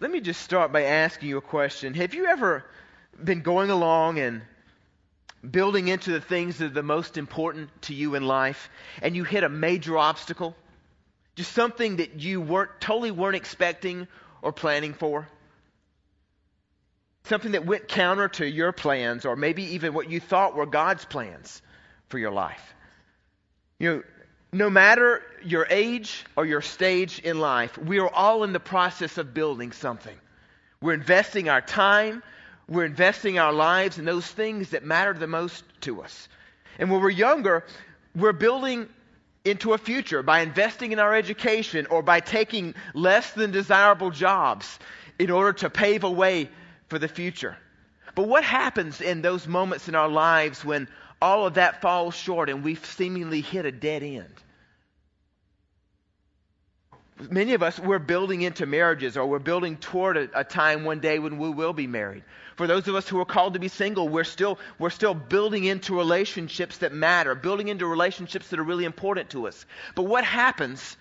let me just start by asking you a question. Have you ever been going along and building into the things that are the most important to you in life and you hit a major obstacle? Just something that you weren't totally weren't expecting or planning for? Something that went counter to your plans or maybe even what you thought were God's plans for your life. You know, no matter your age or your stage in life, we are all in the process of building something. We're investing our time, we're investing our lives in those things that matter the most to us. And when we're younger, we're building into a future by investing in our education or by taking less than desirable jobs in order to pave a way for the future. But what happens in those moments in our lives when all of that falls short and we've seemingly hit a dead end? Many of us, we're building into marriages or we're building toward a, a, time one day when we will be married. For those of us who are called to be single, we're still, we're still building into relationships that matter, building into relationships that are really important to us. But what happens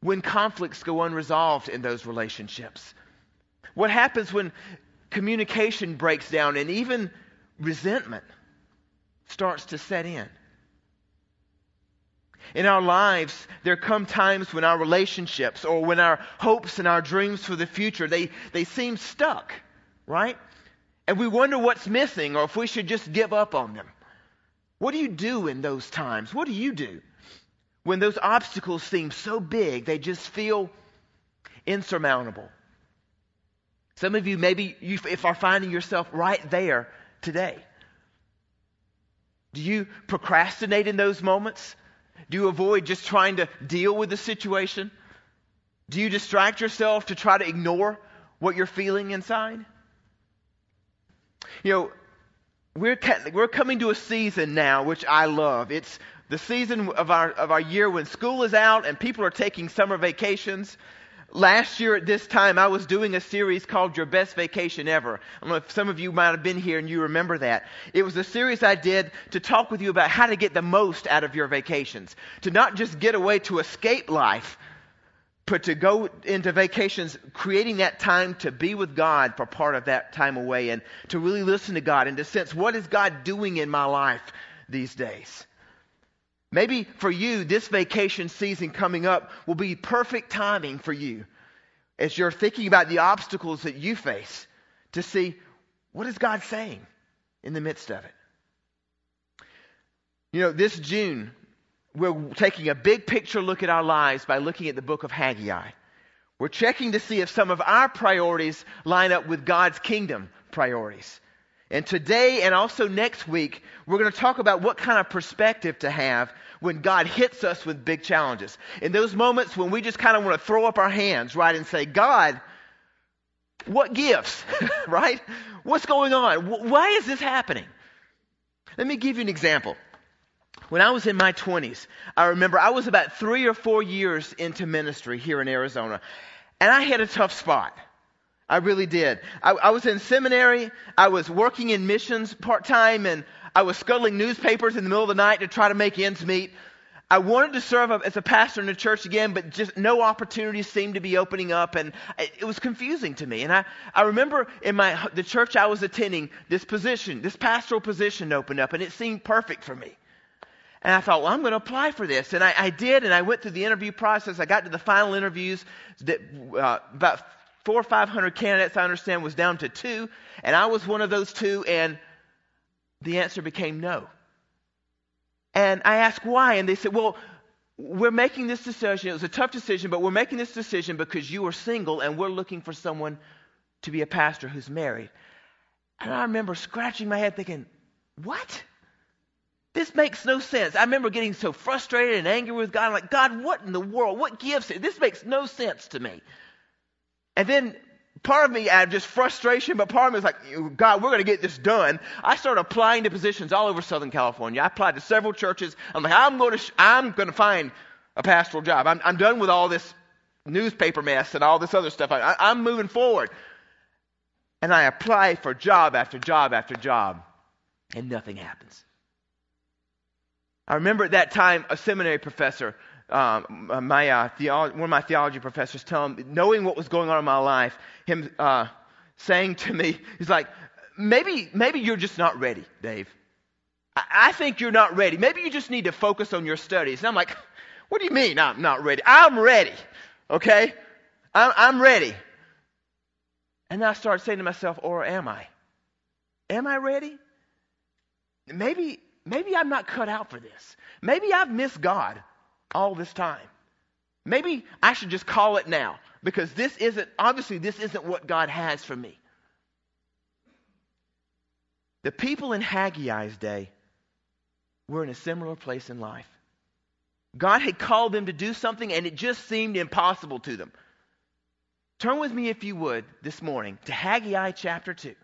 when conflicts go unresolved in those relationships? What happens when communication breaks down and even resentment starts to set in? In our lives, there come times when our relationships or when our hopes and our dreams for the future, they, they seem stuck, right? And we wonder what's missing or if we should just give up on them. What do you do in those times? What do you do when those obstacles seem so big they just feel insurmountable? Some of you maybe you, if are finding yourself right there today. Do you procrastinate in those moments? Do you avoid just trying to deal with the situation? Do you distract yourself to try to ignore what you're feeling inside? You know, we're, we're coming to a season now which I love. It's the season of our, of our year when school is out and people are taking summer vacations last year at this time, I was doing a series called Your Best Vacation Ever. I don't know if some of you might have been here and you remember that. It was a series I did to talk with you about how to get the most out of your vacations. To not just get away to escape life, but to go into vacations, creating that time to be with God for part of that time away and to really listen to God and to sense what is God doing in my life these days. Maybe for you, this vacation season coming up will be perfect timing for you as you're thinking about the obstacles that you face to see what is God saying in the midst of it. You know, this June, we're taking a big picture look at our lives by looking at the book of Haggai. We're checking to see if some of our priorities line up with God's kingdom priorities. And today and also next week, we're going to talk about what kind of perspective to have when God hits us with big challenges. In those moments when we just kind of want to throw up our hands, right, and say, God, what gifts, right? What's going on? Why is this happening? Let me give you an example. When I was in my 20s, I remember I was about three or four years into ministry here in Arizona, and I hit a tough spot. I really did. I, I was in seminary. I was working in missions part time, and I was scuttling newspapers in the middle of the night to try to make ends meet. I wanted to serve as a pastor in a church again, but just no opportunities seemed to be opening up, and it was confusing to me. And I, I remember in my the church I was attending, this position, this pastoral position opened up, and it seemed perfect for me. And I thought, well, I'm going to apply for this, and I, I did, and I went through the interview process. I got to the final interviews. That uh, about four or five hundred candidates, I understand, was down to two, and I was one of those two, and the answer became no. And I asked why, and they said, well, we're making this decision. It was a tough decision, but we're making this decision because you are single and we're looking for someone to be a pastor who's married. And I remember scratching my head thinking, what? This makes no sense. I remember getting so frustrated and angry with God. I'm like, God, what in the world? What gives? This makes no sense to me. And then part of me had just frustration, but part of me was like, God, we're going to get this done. I started applying to positions all over Southern California. I applied to several churches. I'm like, I'm going to, sh- I'm going to find a pastoral job. I'm, I'm done with all this newspaper mess and all this other stuff. I, I'm moving forward. And I apply for job after job after job, and nothing happens. I remember at that time a seminary professor um, my uh, theolo- one of my theology professors telling knowing what was going on in my life, him uh, saying to me, he's like, maybe maybe you're just not ready, Dave. I, I think you're not ready. Maybe you just need to focus on your studies. And I'm like, what do you mean I'm not ready? I'm ready. Okay, I'm, I'm ready. And then I started saying to myself, or am I? Am I ready? Maybe maybe I'm not cut out for this. Maybe I've missed God all this time. Maybe I should just call it now because this isn't, obviously, this isn't what God has for me. The people in Haggai's day were in a similar place in life. God had called them to do something and it just seemed impossible to them. Turn with me, if you would, this morning to Haggai chapter 2.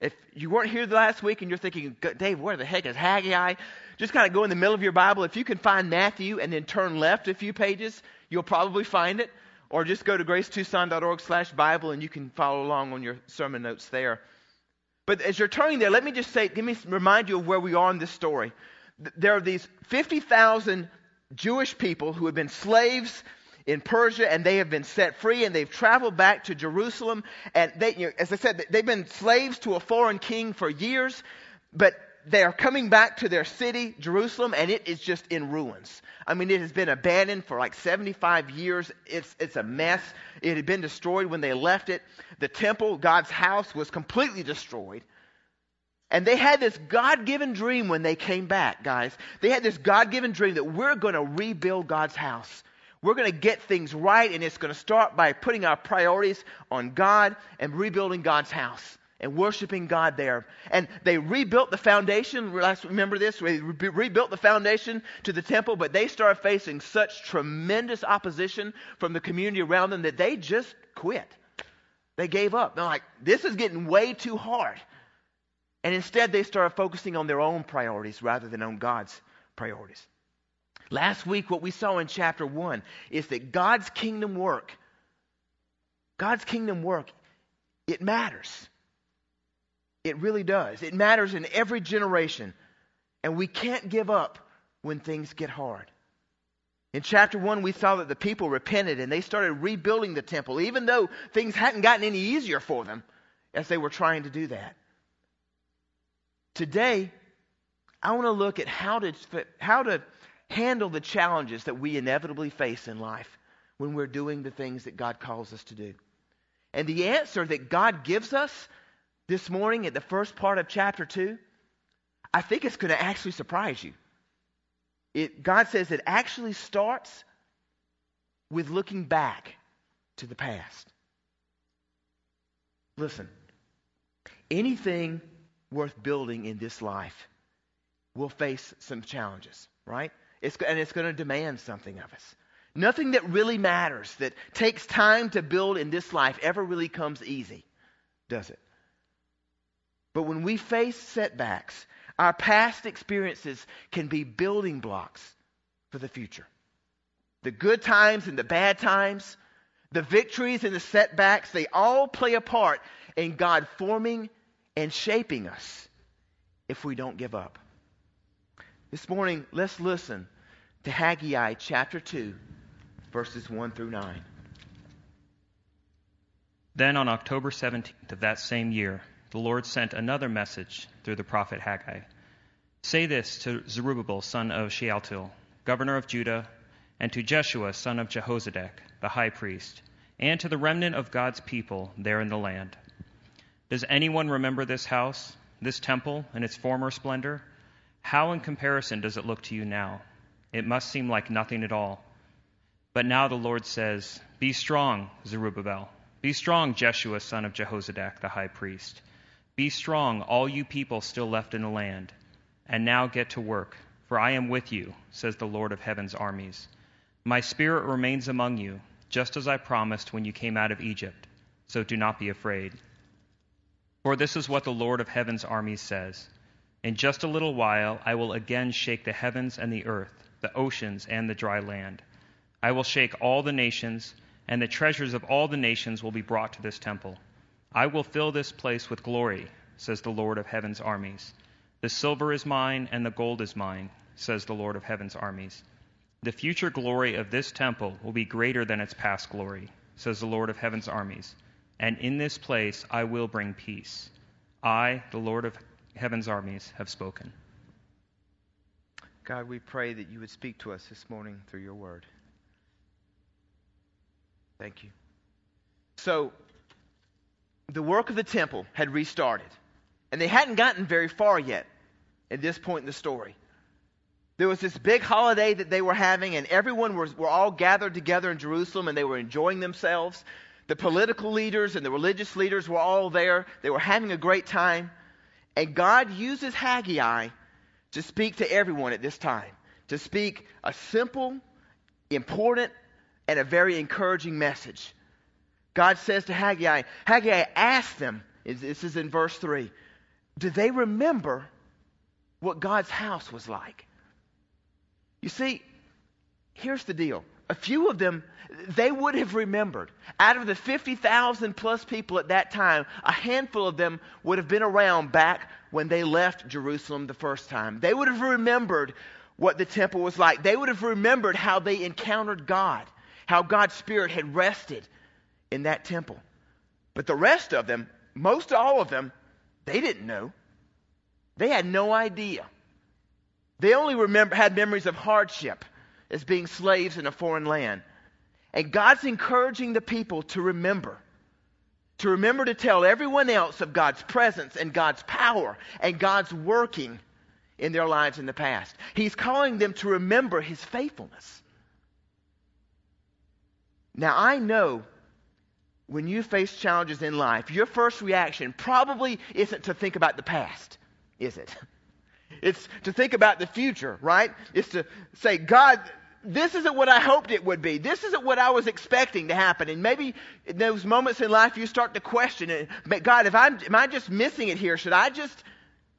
If you weren't here last week and you're thinking, Dave, where the heck is Haggai? Just kind of go in the middle of your Bible. If you can find Matthew and then turn left a few pages, you'll probably find it. Or just go to gracetucson.org slash Bible and you can follow along on your sermon notes there. But as you're turning there, let me just say, let me remind you of where we are in this story. There are these 50,000 Jewish people who have been slaves in Persia and they have been set free and they've traveled back to Jerusalem. And they, you know, as I said, they've been slaves to a foreign king for years, but they are coming back to their city, Jerusalem, and it is just in ruins. I mean, it has been abandoned for like 75 years. It's, it's a mess. It had been destroyed when they left it. The temple, God's house, was completely destroyed. And they had this God given dream when they came back, guys. They had this God given dream that we're going to rebuild God's house. We're going to get things right, and it's going to start by putting our priorities on God and rebuilding God's house and worshiping God there. And they rebuilt the foundation. Remember this? They rebuilt the foundation to the temple, but they started facing such tremendous opposition from the community around them that they just quit. They gave up. They're like, this is getting way too hard. And instead, they started focusing on their own priorities rather than on God's priorities. Last week, what we saw in chapter 1 is that God's kingdom work, God's kingdom work, it matters. It really does. It matters in every generation. And we can't give up when things get hard. In chapter 1, we saw that the people repented and they started rebuilding the temple, even though things hadn't gotten any easier for them as they were trying to do that. Today, I want to look at how to, how to handle the challenges that we inevitably face in life when we're doing the things that God calls us to do. And the answer that God gives us this morning at the first part of chapter 2, I think it's going to actually surprise you. It, God says it actually starts with looking back to the past. Listen, anything worth building in this life will face some challenges, right? It's, and it's going to demand something of us. Nothing that really matters, that takes time to build in this life, ever really comes easy, does it? But when we face setbacks, our past experiences can be building blocks for the future. The good times and the bad times, the victories and the setbacks, they all play a part in God forming and shaping us if we don't give up. This morning, let's listen to Haggai chapter 2, verses 1 through 9. Then on October 17th of that same year, the Lord sent another message through the prophet Haggai. Say this to Zerubbabel, son of Shealtiel, governor of Judah, and to Jeshua, son of Jehozadak, the high priest, and to the remnant of God's people there in the land. Does anyone remember this house, this temple, and its former splendor? How, in comparison, does it look to you now? It must seem like nothing at all. But now the Lord says, Be strong, Zerubbabel. Be strong, Jeshua, son of Jehozadak, the high priest. Be strong, all you people still left in the land. And now get to work, for I am with you, says the Lord of heaven's armies. My spirit remains among you, just as I promised when you came out of Egypt. So do not be afraid. For this is what the Lord of heaven's armies says. In just a little while, I will again shake the heavens and the earth, the oceans and the dry land. I will shake all the nations, and the treasures of all the nations will be brought to this temple. I will fill this place with glory, says the Lord of heaven's armies. The silver is mine, and the gold is mine, says the Lord of heaven's armies. The future glory of this temple will be greater than its past glory, says the Lord of heaven's armies. And in this place I will bring peace. I, the Lord of heaven's armies, have spoken. God, we pray that you would speak to us this morning through your word. Thank you. So, the work of the temple had restarted, and they hadn't gotten very far yet at this point in the story. There was this big holiday that they were having, and everyone was, were all gathered together in Jerusalem, and they were enjoying themselves. The political leaders and the religious leaders were all there. They were having a great time. And God uses Haggai to speak to everyone at this time, to speak a simple, important, and a very encouraging message. God says to Haggai, Haggai asked them, this is in verse 3, do they remember what God's house was like? You see, here's the deal. A few of them, they would have remembered. Out of the 50,000 plus people at that time, a handful of them would have been around back when they left Jerusalem the first time. They would have remembered what the temple was like. They would have remembered how they encountered God, how God's Spirit had rested in that temple. But the rest of them, most all of them, they didn't know. They had no idea. They only remember, had memories of hardship as being slaves in a foreign land. And God's encouraging the people to remember. To remember to tell everyone else of God's presence and God's power and God's working in their lives in the past. He's calling them to remember His faithfulness. Now, I know when you face challenges in life, your first reaction probably isn't to think about the past, is it? It's to think about the future, right? It's to say, God, this isn't what I hoped it would be. This isn't what I was expecting to happen. And maybe in those moments in life you start to question it. But God, if I'm, am I just missing it here? Should I just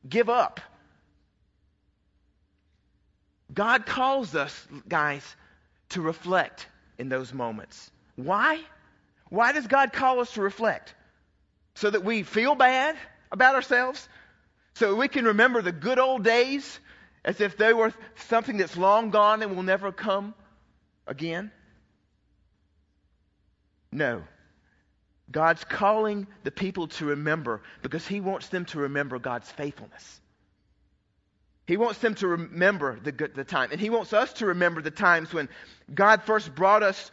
give up? God calls us, guys, to reflect in those moments. Why? Why does God call us to reflect? So that we feel bad about ourselves? So we can remember the good old days as if they were something that's long gone and will never come again? No. God's calling the people to remember because He wants them to remember God's faithfulness. He wants them to remember the, good, the time. And He wants us to remember the times when God first brought us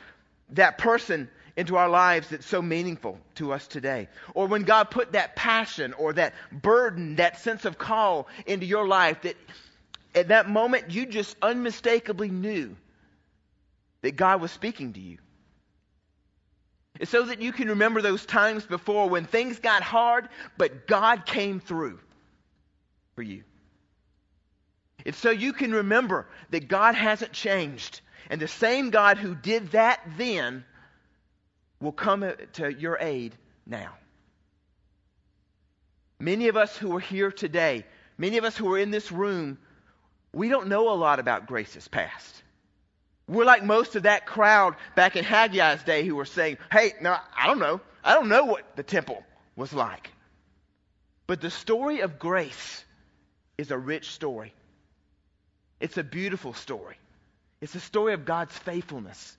that person into our lives that's so meaningful to us today. Or when God put that passion or that burden, that sense of call into your life that at that moment you just unmistakably knew that God was speaking to you. It's so that you can remember those times before when things got hard, but God came through for you. It's so you can remember that God hasn't changed. And the same God who did that then will come to your aid now. Many of us who are here today, many of us who are in this room, we don't know a lot about Grace's past. We're like most of that crowd back in Haggai's day who were saying, hey, no, I don't know. I don't know what the temple was like. But the story of grace is a rich story. It's a beautiful story. It's a story of God's faithfulness.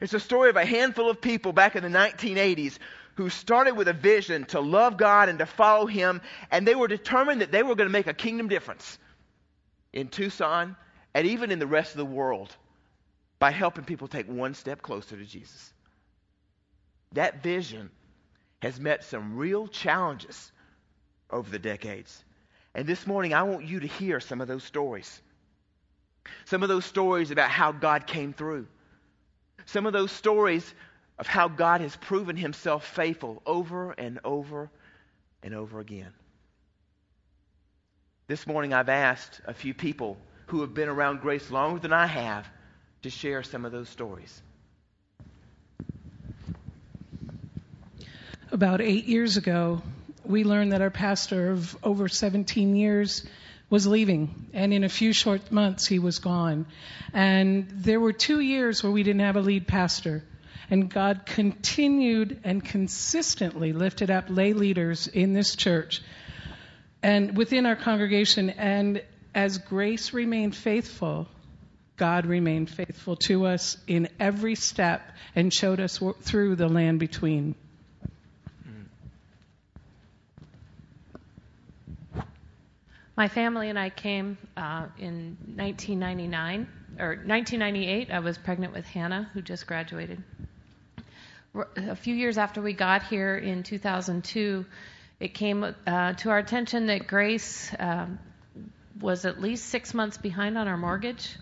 It's a story of a handful of people back in the 1980s who started with a vision to love God and to follow Him, and they were determined that they were going to make a kingdom difference in Tucson and even in the rest of the world by helping people take one step closer to Jesus. That vision has met some real challenges over the decades. And this morning, I want you to hear some of those stories. Some of those stories about how God came through. Some of those stories of how God has proven himself faithful over and over and over again. This morning I've asked a few people who have been around grace longer than I have to share some of those stories. About eight years ago, we learned that our pastor of over 17 years was leaving, and in a few short months he was gone. And there were two years where we didn't have a lead pastor. And God continued and consistently lifted up lay leaders in this church and within our congregation. And as grace remained faithful, God remained faithful to us in every step and showed us through the land between. My family and I came uh, in 1999 or 1998. I was pregnant with Hannah, who just graduated. A few years after we got here in 2002, it came uh, to our attention that Grace um, was at least six months behind on our mortgage.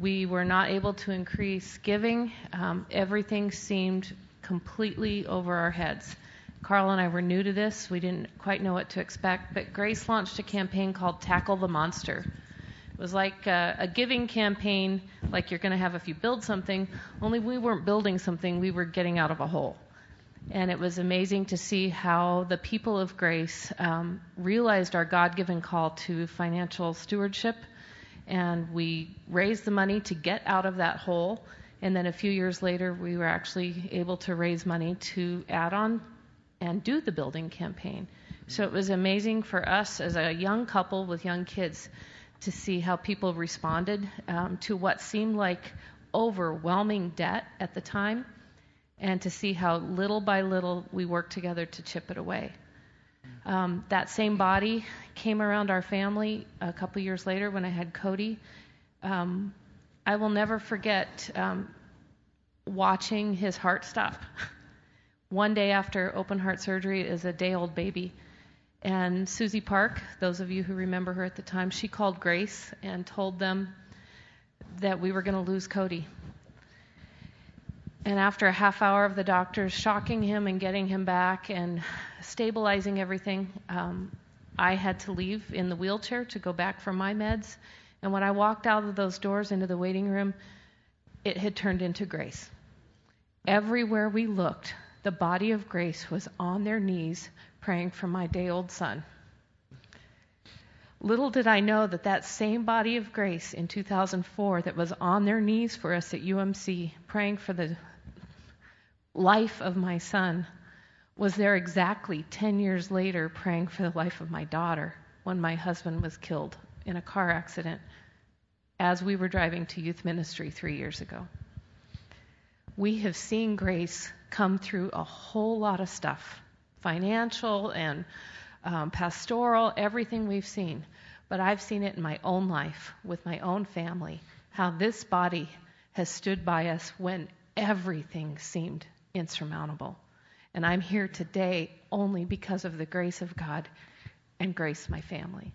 We were not able to increase giving. Um, everything seemed completely over our heads. Carl and I were new to this. We didn't quite know what to expect, but Grace launched a campaign called Tackle the Monster. It was like a, a giving campaign, like you're going to have if you build something, only we weren't building something, we were getting out of a hole. And it was amazing to see how the people of Grace um, realized our God given call to financial stewardship. And we raised the money to get out of that hole. And then a few years later, we were actually able to raise money to add on and do the building campaign. So it was amazing for us as a young couple with young kids to see how people responded um, to what seemed like overwhelming debt at the time and to see how little by little we worked together to chip it away. Um, that same body came around our family a couple years later when I had Cody. Um, I will never forget um, watching his heart stop. one day after open heart surgery is a day old baby. And Susie Park, those of you who remember her at the time, she called Grace and told them that we were going to lose Cody. And after a half hour of the doctors shocking him and getting him back and stabilizing everything, um, I had to leave in the wheelchair to go back for my meds. And when I walked out of those doors into the waiting room, it had turned into grace. Everywhere we looked, the body of grace was on their knees praying for my day old son. Little did I know that that same body of grace in 2004 that was on their knees for us at UMC praying for the life of my son was there exactly 10 years later praying for the life of my daughter when my husband was killed in a car accident as we were driving to youth ministry three years ago. We have seen grace come through a whole lot of stuff financial and um, pastoral, everything we've seen. But I've seen it in my own life with my own family, how this body has stood by us when everything seemed insurmountable. And I'm here today only because of the grace of God and grace my family.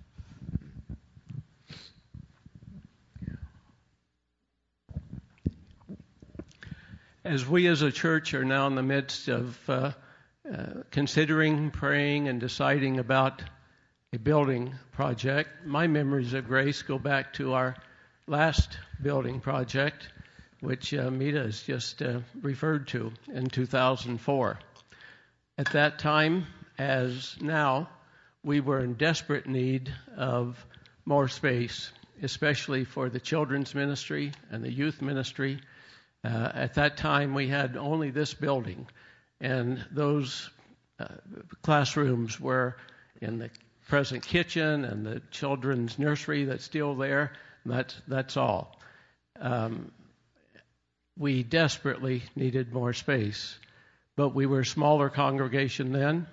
as we as a church are now in the midst of uh, uh, considering, praying, and deciding about a building project, my memories of grace go back to our last building project, which uh, Mita has just uh, referred to in 2004. At that time, as now, we were in desperate need of more space, especially for the children's ministry and the youth ministry uh, at that time, we had only this building, and those uh, classrooms were in the present kitchen and the children's nursery that's still there. That's that's all. Um, we desperately needed more space, but we were a smaller congregation then.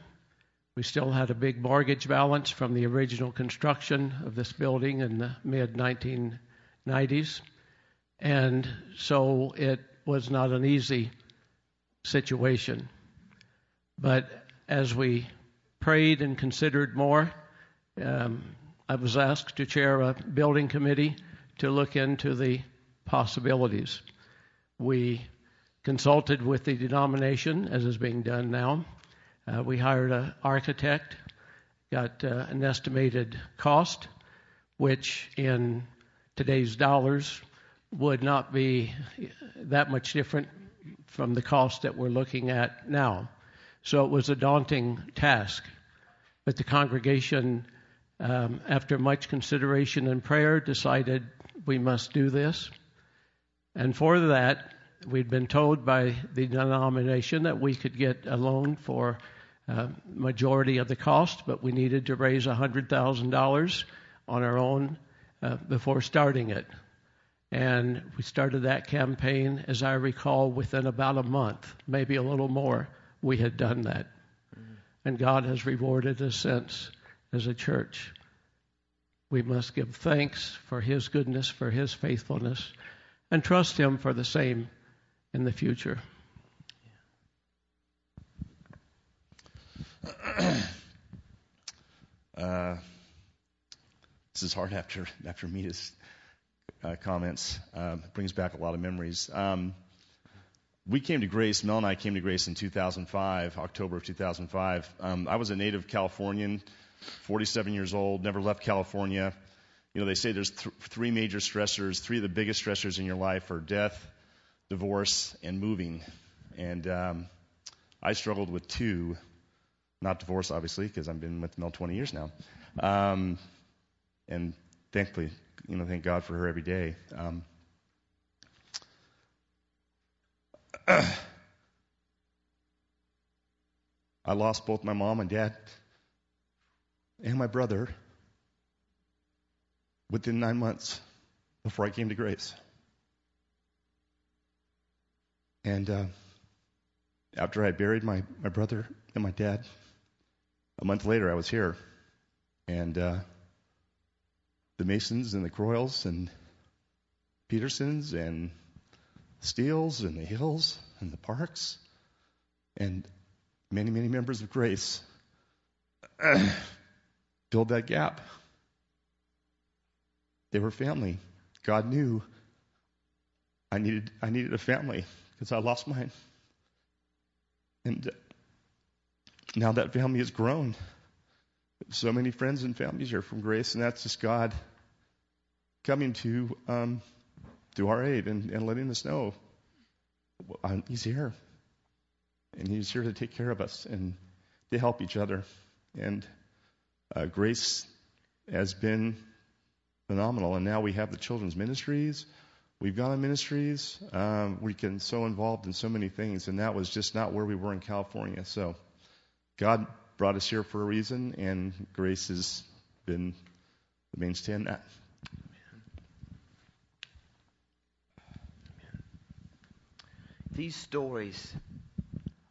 We still had a big mortgage balance from the original construction of this building in the mid 1990s. And so it was not an easy situation. But as we prayed and considered more, um, I was asked to chair a building committee to look into the possibilities. We consulted with the denomination, as is being done now. Uh, we hired an architect, got uh, an estimated cost, which in today's dollars would not be that much different from the cost that we're looking at now. So it was a daunting task. But the congregation, um, after much consideration and prayer, decided we must do this. And for that, we'd been told by the denomination that we could get a loan for uh, majority of the cost, but we needed to raise $100,000 on our own uh, before starting it. And we started that campaign, as I recall, within about a month, maybe a little more, we had done that. And God has rewarded us since as a church. We must give thanks for His goodness, for His faithfulness, and trust Him for the same in the future. Uh, this is hard after after Mita's uh, comments. Uh, brings back a lot of memories. Um, we came to Grace. Mel and I came to Grace in 2005, October of 2005. Um, I was a native Californian, 47 years old, never left California. You know, they say there's th- three major stressors. Three of the biggest stressors in your life are death, divorce, and moving. And um, I struggled with two. Not divorce, obviously, because I've been with Mel 20 years now. Um, and thankfully, you know, thank God for her every day. Um, I lost both my mom and dad and my brother within nine months before I came to grace. And uh, after I buried my, my brother and my dad, a month later I was here. And uh, the Masons and the Croyles and Petersons and Steels and the Hills and the Parks and many, many members of Grace filled that gap. They were family. God knew I needed I needed a family because I lost mine. And now that family has grown. So many friends and families are from Grace, and that's just God coming to um, to our aid and, and letting us know well, He's here, and He's here to take care of us and to help each other. And uh, Grace has been phenomenal, and now we have the children's ministries. We've got on ministries. Um, we can so involved in so many things, and that was just not where we were in California. So God brought us here for a reason, and grace has been the mainstay in that. These stories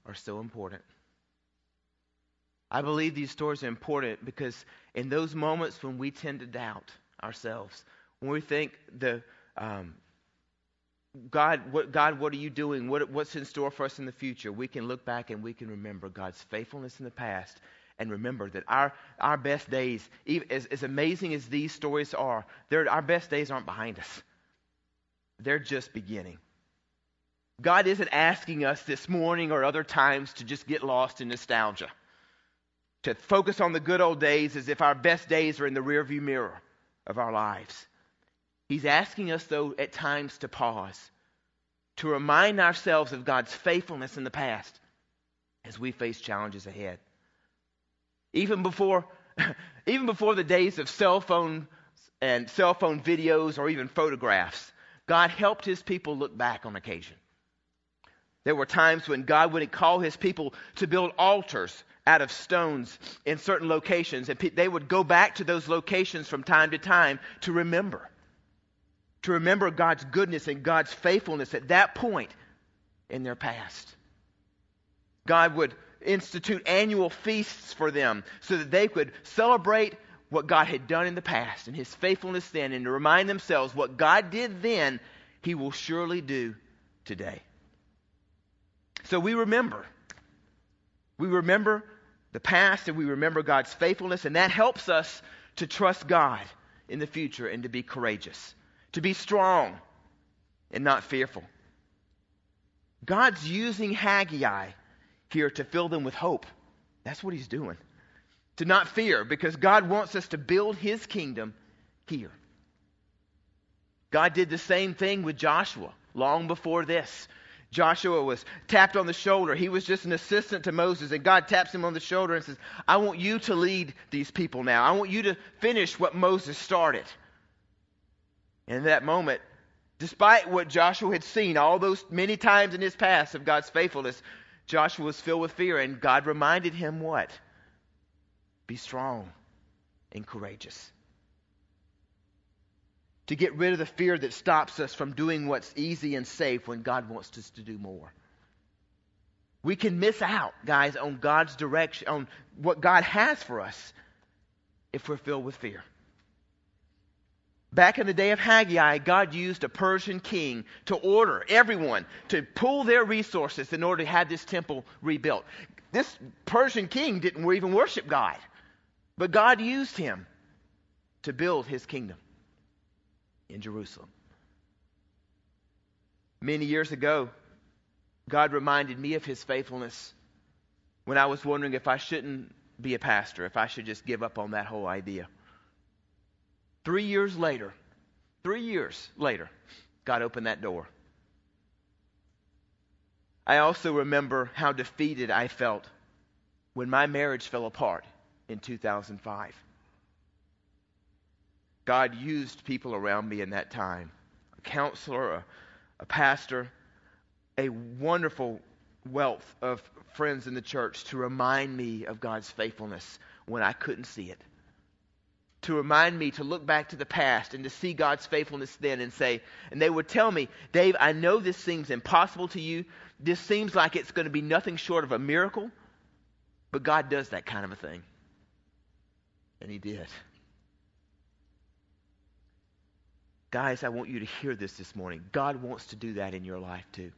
are so important. I believe these stories are important because in those moments when we tend to doubt ourselves, when we think the um, God, what, God, what are you doing? What, what's in store for us in the future? We can look back and we can remember God's faithfulness in the past and remember that our, our best days, even, as, as amazing as these stories are, our best days aren't behind us. They're just beginning. God isn't asking us this morning or other times to just get lost in nostalgia, to focus on the good old days as if our best days are in the rearview mirror of our lives. He's asking us, though, at times to pause, to remind ourselves of God's faithfulness in the past as we face challenges ahead. Even before, even before the days of cell phone and cell phone videos or even photographs, God helped his people look back on occasion. There were times when God would call his people to build altars out of stones in certain locations, and they would go back to those locations from time to time to remember to remember God's goodness and God's faithfulness at that point in their past. God would institute annual feasts for them so that they could celebrate what God had done in the past and his faithfulness then and to remind themselves what God did then, he will surely do today. So we remember. We remember the past and we remember God's faithfulness, and that helps us to trust God in the future and to be courageous to be strong and not fearful. God's using Haggai here to fill them with hope. That's what he's doing. To not fear, because God wants us to build his kingdom here. God did the same thing with Joshua long before this. Joshua was tapped on the shoulder. He was just an assistant to Moses, and God taps him on the shoulder and says, I want you to lead these people now. I want you to finish what Moses started. In that moment, despite what Joshua had seen all those many times in his past of God's faithfulness, Joshua was filled with fear, and God reminded him what? Be strong and courageous. To get rid of the fear that stops us from doing what's easy and safe when God wants us to do more. We can miss out, guys, on God's direction, on what God has for us if we're filled with fear. Back in the day of Haggai, God used a Persian king to order everyone to pool their resources in order to have this temple rebuilt. This Persian king didn't even worship God, but God used him to build his kingdom in Jerusalem. Many years ago, God reminded me of his faithfulness when I was wondering if I shouldn't be a pastor, if I should just give up on that whole idea. Three years later, three years later, God opened that door. I also remember how defeated I felt when my marriage fell apart in 2005. God used people around me in that time a counselor, a, a pastor, a wonderful wealth of friends in the church to remind me of God's faithfulness when I couldn't see it. To remind me to look back to the past and to see God's faithfulness then and say, and they would tell me, Dave, I know this seems impossible to you. This seems like it's going to be nothing short of a miracle, but God does that kind of a thing. And He did. Guys, I want you to hear this this morning. God wants to do that in your life too.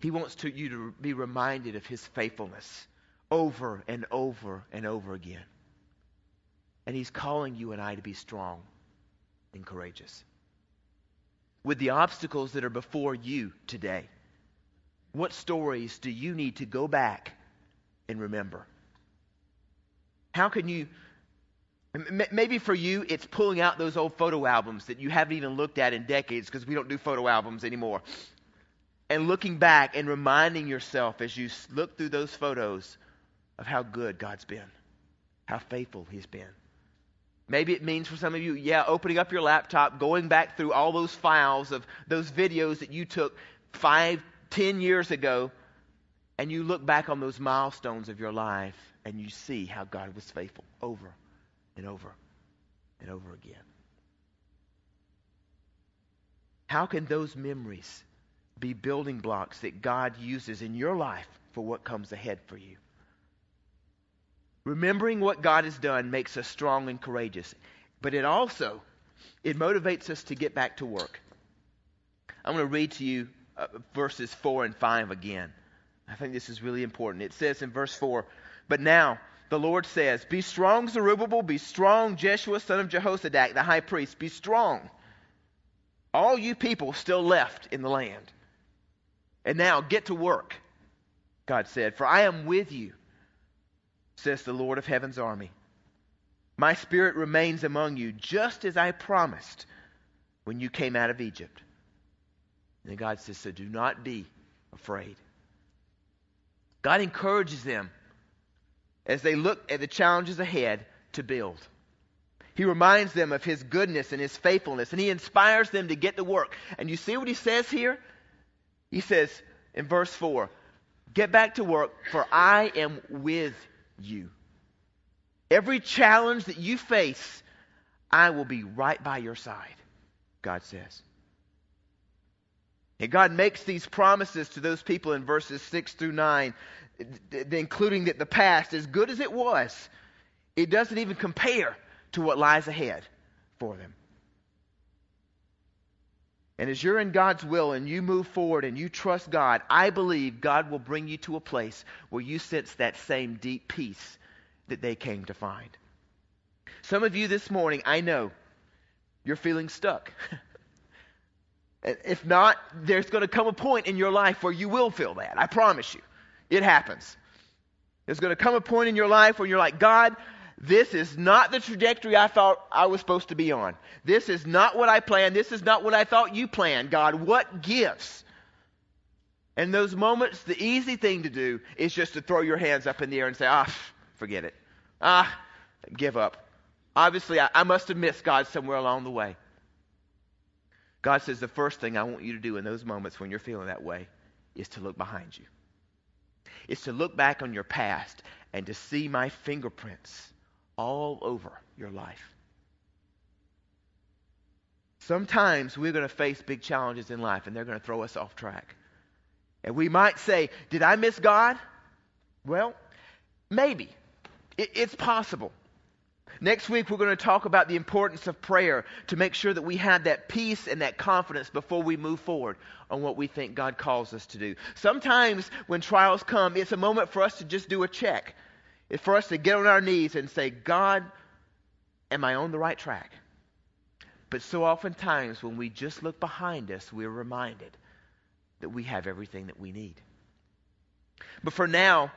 He wants to, you to be reminded of his faithfulness over and over and over again. And he's calling you and I to be strong and courageous. With the obstacles that are before you today, what stories do you need to go back and remember? How can you Maybe for you, it's pulling out those old photo albums that you haven't even looked at in decades because we don't do photo albums anymore. And looking back and reminding yourself as you look through those photos of how good God's been, how faithful He's been. Maybe it means for some of you, yeah, opening up your laptop, going back through all those files of those videos that you took five, ten years ago, and you look back on those milestones of your life and you see how God was faithful over and over and over again. How can those memories be building blocks that God uses in your life for what comes ahead for you? Remembering what God has done makes us strong and courageous, but it also it motivates us to get back to work. I'm going to read to you uh, verses 4 and 5 again. I think this is really important. It says in verse 4, "But now the Lord says, Be strong, Zerubbabel, be strong, Jeshua, son of Jehozadak, the high priest, be strong. All you people still left in the land. And now get to work, God said, for I am with you, says the Lord of heaven's army. My spirit remains among you, just as I promised when you came out of Egypt. And God says, So do not be afraid. God encourages them as they look at the challenges ahead to build. He reminds them of his goodness and his faithfulness, and he inspires them to get to work. And you see what he says here? He says in verse 4 Get back to work, for I am with you. Every challenge that you face, I will be right by your side, God says. And God makes these promises to those people in verses 6 through 9 including that the past, as good as it was, it doesn't even compare to what lies ahead for them. And as you're in God's will and you move forward and you trust God, I believe God will bring you to a place where you sense that same deep peace that they came to find. Some of you this morning, I know, you're feeling stuck. if not, there's going to come a point in your life where you will feel that. I promise you. It happens. There's going to come a point in your life when you're like, God, this is not the trajectory I thought I was supposed to be on. This is not what I planned. This is not what I thought you planned. God, what gives? And those moments, the easy thing to do is just to throw your hands up in the air and say, ah, forget it. Ah, give up. Obviously, I, I must have missed God somewhere along the way. God says the first thing I want you to do in those moments when you're feeling that way is to look behind you is to look back on your past and to see my fingerprints all over your life. Sometimes we're going to face big challenges in life and they're going to throw us off track. And we might say, Did I miss God? Well, maybe. It, it's possible. Next week, we're going to talk about the importance of prayer to make sure that we have that peace and that confidence before we move forward on what we think God calls us to do. Sometimes when trials come, it's a moment for us to just do a check. It's for us to get on our knees and say, God, am I on the right track? But so oftentimes when we just look behind us, we're reminded that we have everything that we need. But for now,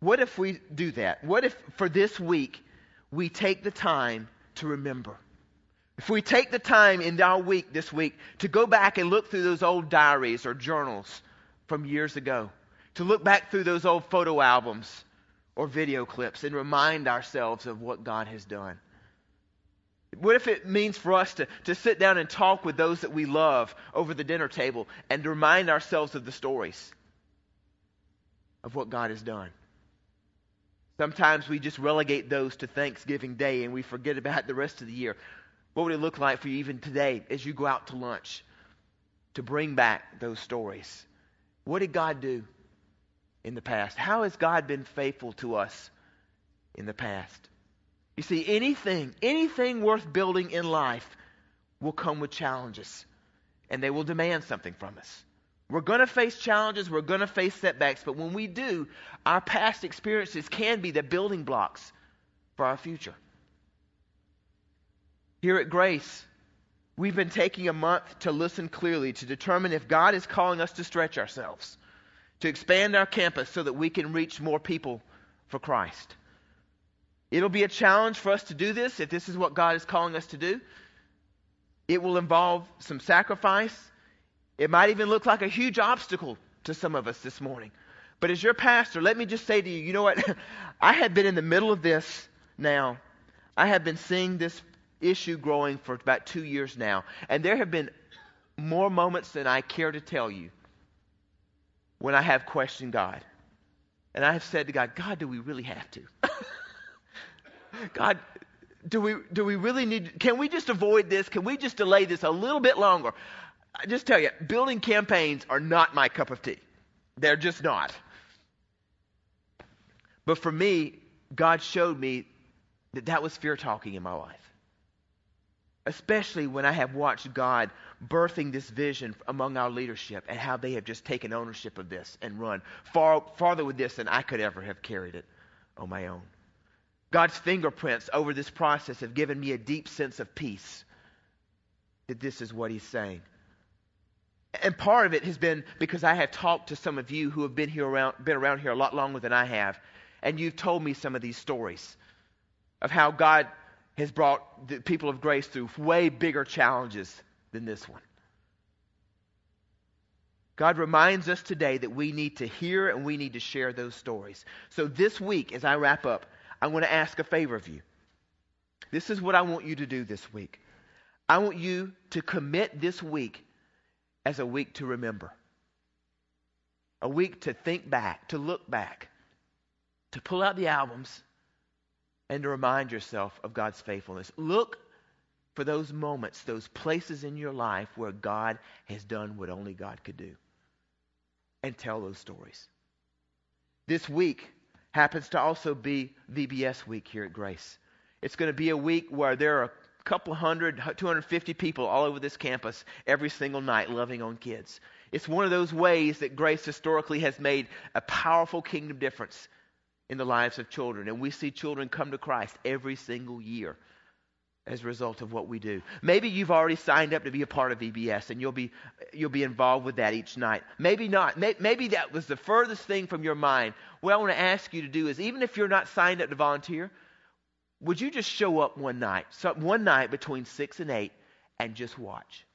what if we do that? What if for this week we take the time to remember. If we take the time in our week this week to go back and look through those old diaries or journals from years ago, to look back through those old photo albums or video clips and remind ourselves of what God has done. What if it means for us to, to sit down and talk with those that we love over the dinner table and remind ourselves of the stories of what God has done? Sometimes we just relegate those to Thanksgiving Day and we forget about the rest of the year. What would it look like for you even today as you go out to lunch to bring back those stories? What did God do in the past? How has God been faithful to us in the past? You see, anything, anything worth building in life will come with challenges, and they will demand something from us. We're going to face challenges, we're going to face setbacks, but when we do, our past experiences can be the building blocks for our future. Here at Grace, we've been taking a month to listen clearly, to determine if God is calling us to stretch ourselves, to expand our campus so that we can reach more people for Christ. It'll be a challenge for us to do this if this is what God is calling us to do. It will involve some sacrifice, it might even look like a huge obstacle to some of us this morning. But as your pastor, let me just say to you, you know what? I have been in the middle of this now. I have been seeing this issue growing for about two years now. And there have been more moments than I care to tell you when I have questioned God. And I have said to God, God, do we really have to? God, do we, do we really need, can we just avoid this? Can we just delay this a little bit longer? I just tell you, building campaigns are not my cup of tea. They're just not. But for me, God showed me that that was fear talking in my life. Especially when I have watched God birthing this vision among our leadership and how they have just taken ownership of this and run far farther with this than I could ever have carried it on my own. God's fingerprints over this process have given me a deep sense of peace that this is what He's saying. And part of it has been because I have talked to some of you who have been here around, been around here a lot longer than I have, and you've told me some of these stories of how God has brought the people of grace through way bigger challenges than this one. God reminds us today that we need to hear and we need to share those stories. So this week, as I wrap up, I want to ask a favor of you. This is what I want you to do this week. I want you to commit this week as a week to remember, a week to think back, to look back, to pull out the albums, and to remind yourself of God's faithfulness. Look for those moments, those places in your life where God has done what only God could do, and tell those stories. This week happens to also be VBS week here at Grace. It's going to be a week where there are couple hundred, 250 people all over this campus every single night loving on kids. It's one of those ways that grace historically has made a powerful kingdom difference in the lives of children. And we see children come to Christ every single year as a result of what we do. Maybe you've already signed up to be a part of VBS and you'll be, you'll be involved with that each night. Maybe not. Maybe that was the furthest thing from your mind. What I want to ask you to do is, even if you're not signed up to volunteer, would you just show up one night, one night between 6 and 8, and just watch?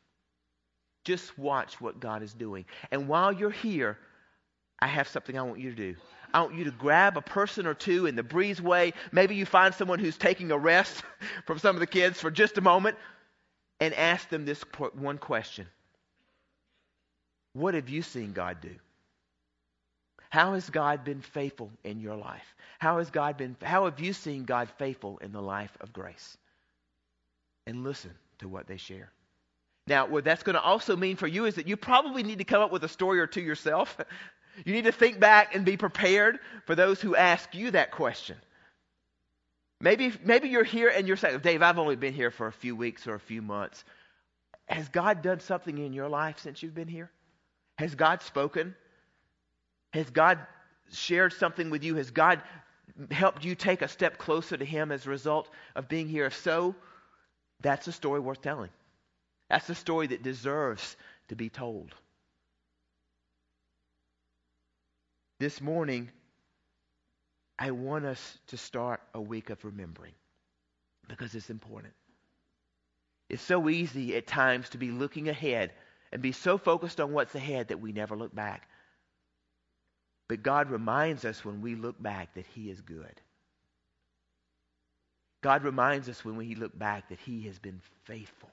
Just watch what God is doing. And while you're here, I have something I want you to do. I want you to grab a person or two in the breezeway. Maybe you find someone who's taking a rest from some of the kids for just a moment and ask them this one question What have you seen God do? How has God been faithful in your life? How has God been how have you seen God faithful in the life of grace? And listen to what they share. Now, what that's going to also mean for you is that you probably need to come up with a story or two yourself. You need to think back and be prepared for those who ask you that question. Maybe, maybe you're here and you're saying, Dave, I've only been here for a few weeks or a few months. Has God done something in your life since you've been here? Has God spoken? Has God shared something with you? Has God helped you take a step closer to Him as a result of being here? If so, that's a story worth telling. That's a story that deserves to be told. This morning, I want us to start a week of remembering because it's important. It's so easy at times to be looking ahead and be so focused on what's ahead that we never look back. But God reminds us when we look back that He is good. God reminds us when we look back that He has been faithful.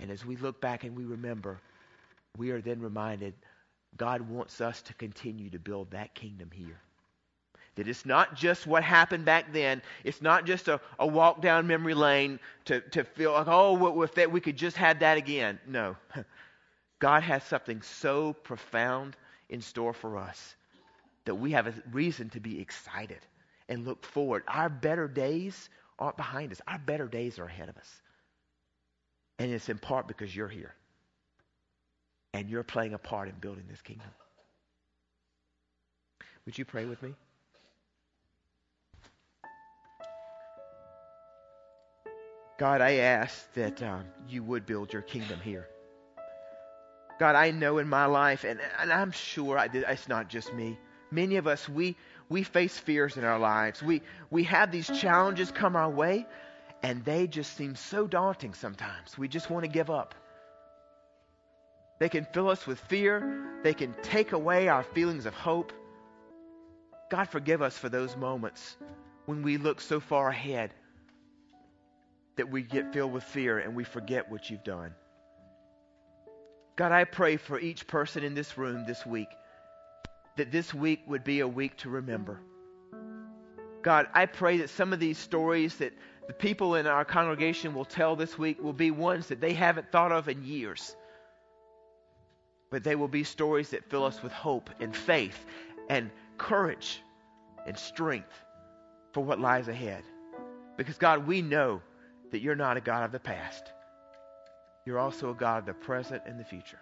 And as we look back and we remember, we are then reminded God wants us to continue to build that kingdom here. That it's not just what happened back then. It's not just a, a walk down memory lane to, to feel like, oh, if that, we could just have that again. No. God has something so profound in store for us that we have a reason to be excited and look forward. Our better days aren't behind us, our better days are ahead of us. And it's in part because you're here and you're playing a part in building this kingdom. Would you pray with me? God, I ask that um, you would build your kingdom here. God, I know in my life, and, and I'm sure I did, it's not just me. Many of us, we, we face fears in our lives. We, we have these challenges come our way, and they just seem so daunting sometimes. We just want to give up. They can fill us with fear, they can take away our feelings of hope. God, forgive us for those moments when we look so far ahead that we get filled with fear and we forget what you've done. God, I pray for each person in this room this week that this week would be a week to remember. God, I pray that some of these stories that the people in our congregation will tell this week will be ones that they haven't thought of in years. But they will be stories that fill us with hope and faith and courage and strength for what lies ahead. Because, God, we know that you're not a God of the past. You're also a God of the present and the future.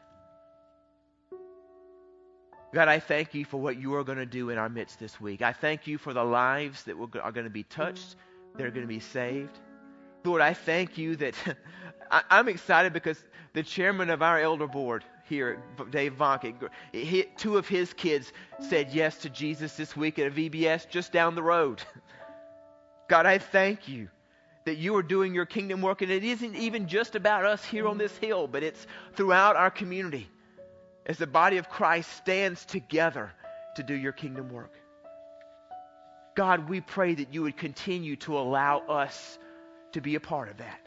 God, I thank you for what you are going to do in our midst this week. I thank you for the lives that are going to be touched, that are going to be saved. Lord, I thank you that I'm excited because the chairman of our elder board here, Dave Vonk, two of his kids said yes to Jesus this week at a VBS just down the road. God, I thank you that you are doing your kingdom work, and it isn't even just about us here on this hill, but it's throughout our community as the body of Christ stands together to do your kingdom work. God, we pray that you would continue to allow us to be a part of that.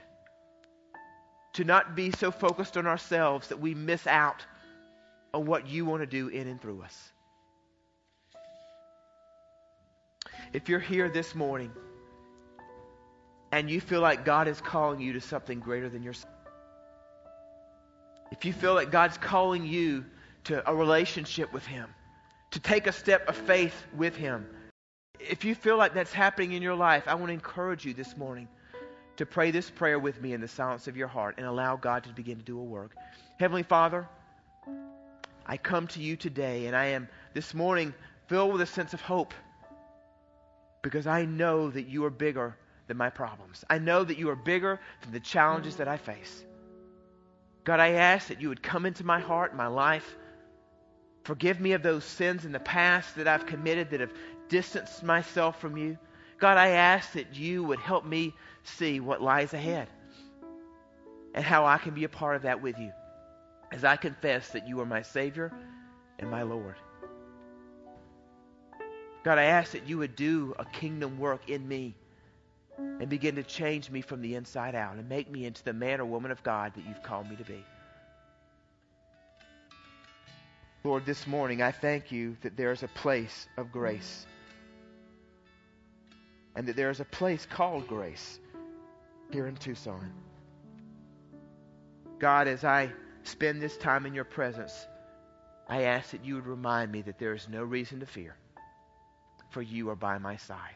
To not be so focused on ourselves that we miss out on what you want to do in and through us. If you're here this morning, and you feel like God is calling you to something greater than yourself, if you feel like God's calling you to a relationship with Him, to take a step of faith with Him, if you feel like that's happening in your life, I want to encourage you this morning to pray this prayer with me in the silence of your heart and allow God to begin to do a work. Heavenly Father, I come to you today and I am this morning filled with a sense of hope because I know that you are bigger than my problems. I know that you are bigger than the challenges that I face. God, I ask that you would come into my heart, my life. Forgive me of those sins in the past that I've committed that have distanced myself from you. God, I ask that you would help me see what lies ahead and how I can be a part of that with you as I confess that you are my Savior and my Lord. God, I ask that you would do a kingdom work in me and begin to change me from the inside out and make me into the man or woman of God that you've called me to be. Lord, this morning I thank you that there is a place of grace and that there is a place called grace here in Tucson. God, as I spend this time in your presence, I ask that you would remind me that there is no reason to fear, for you are by my side.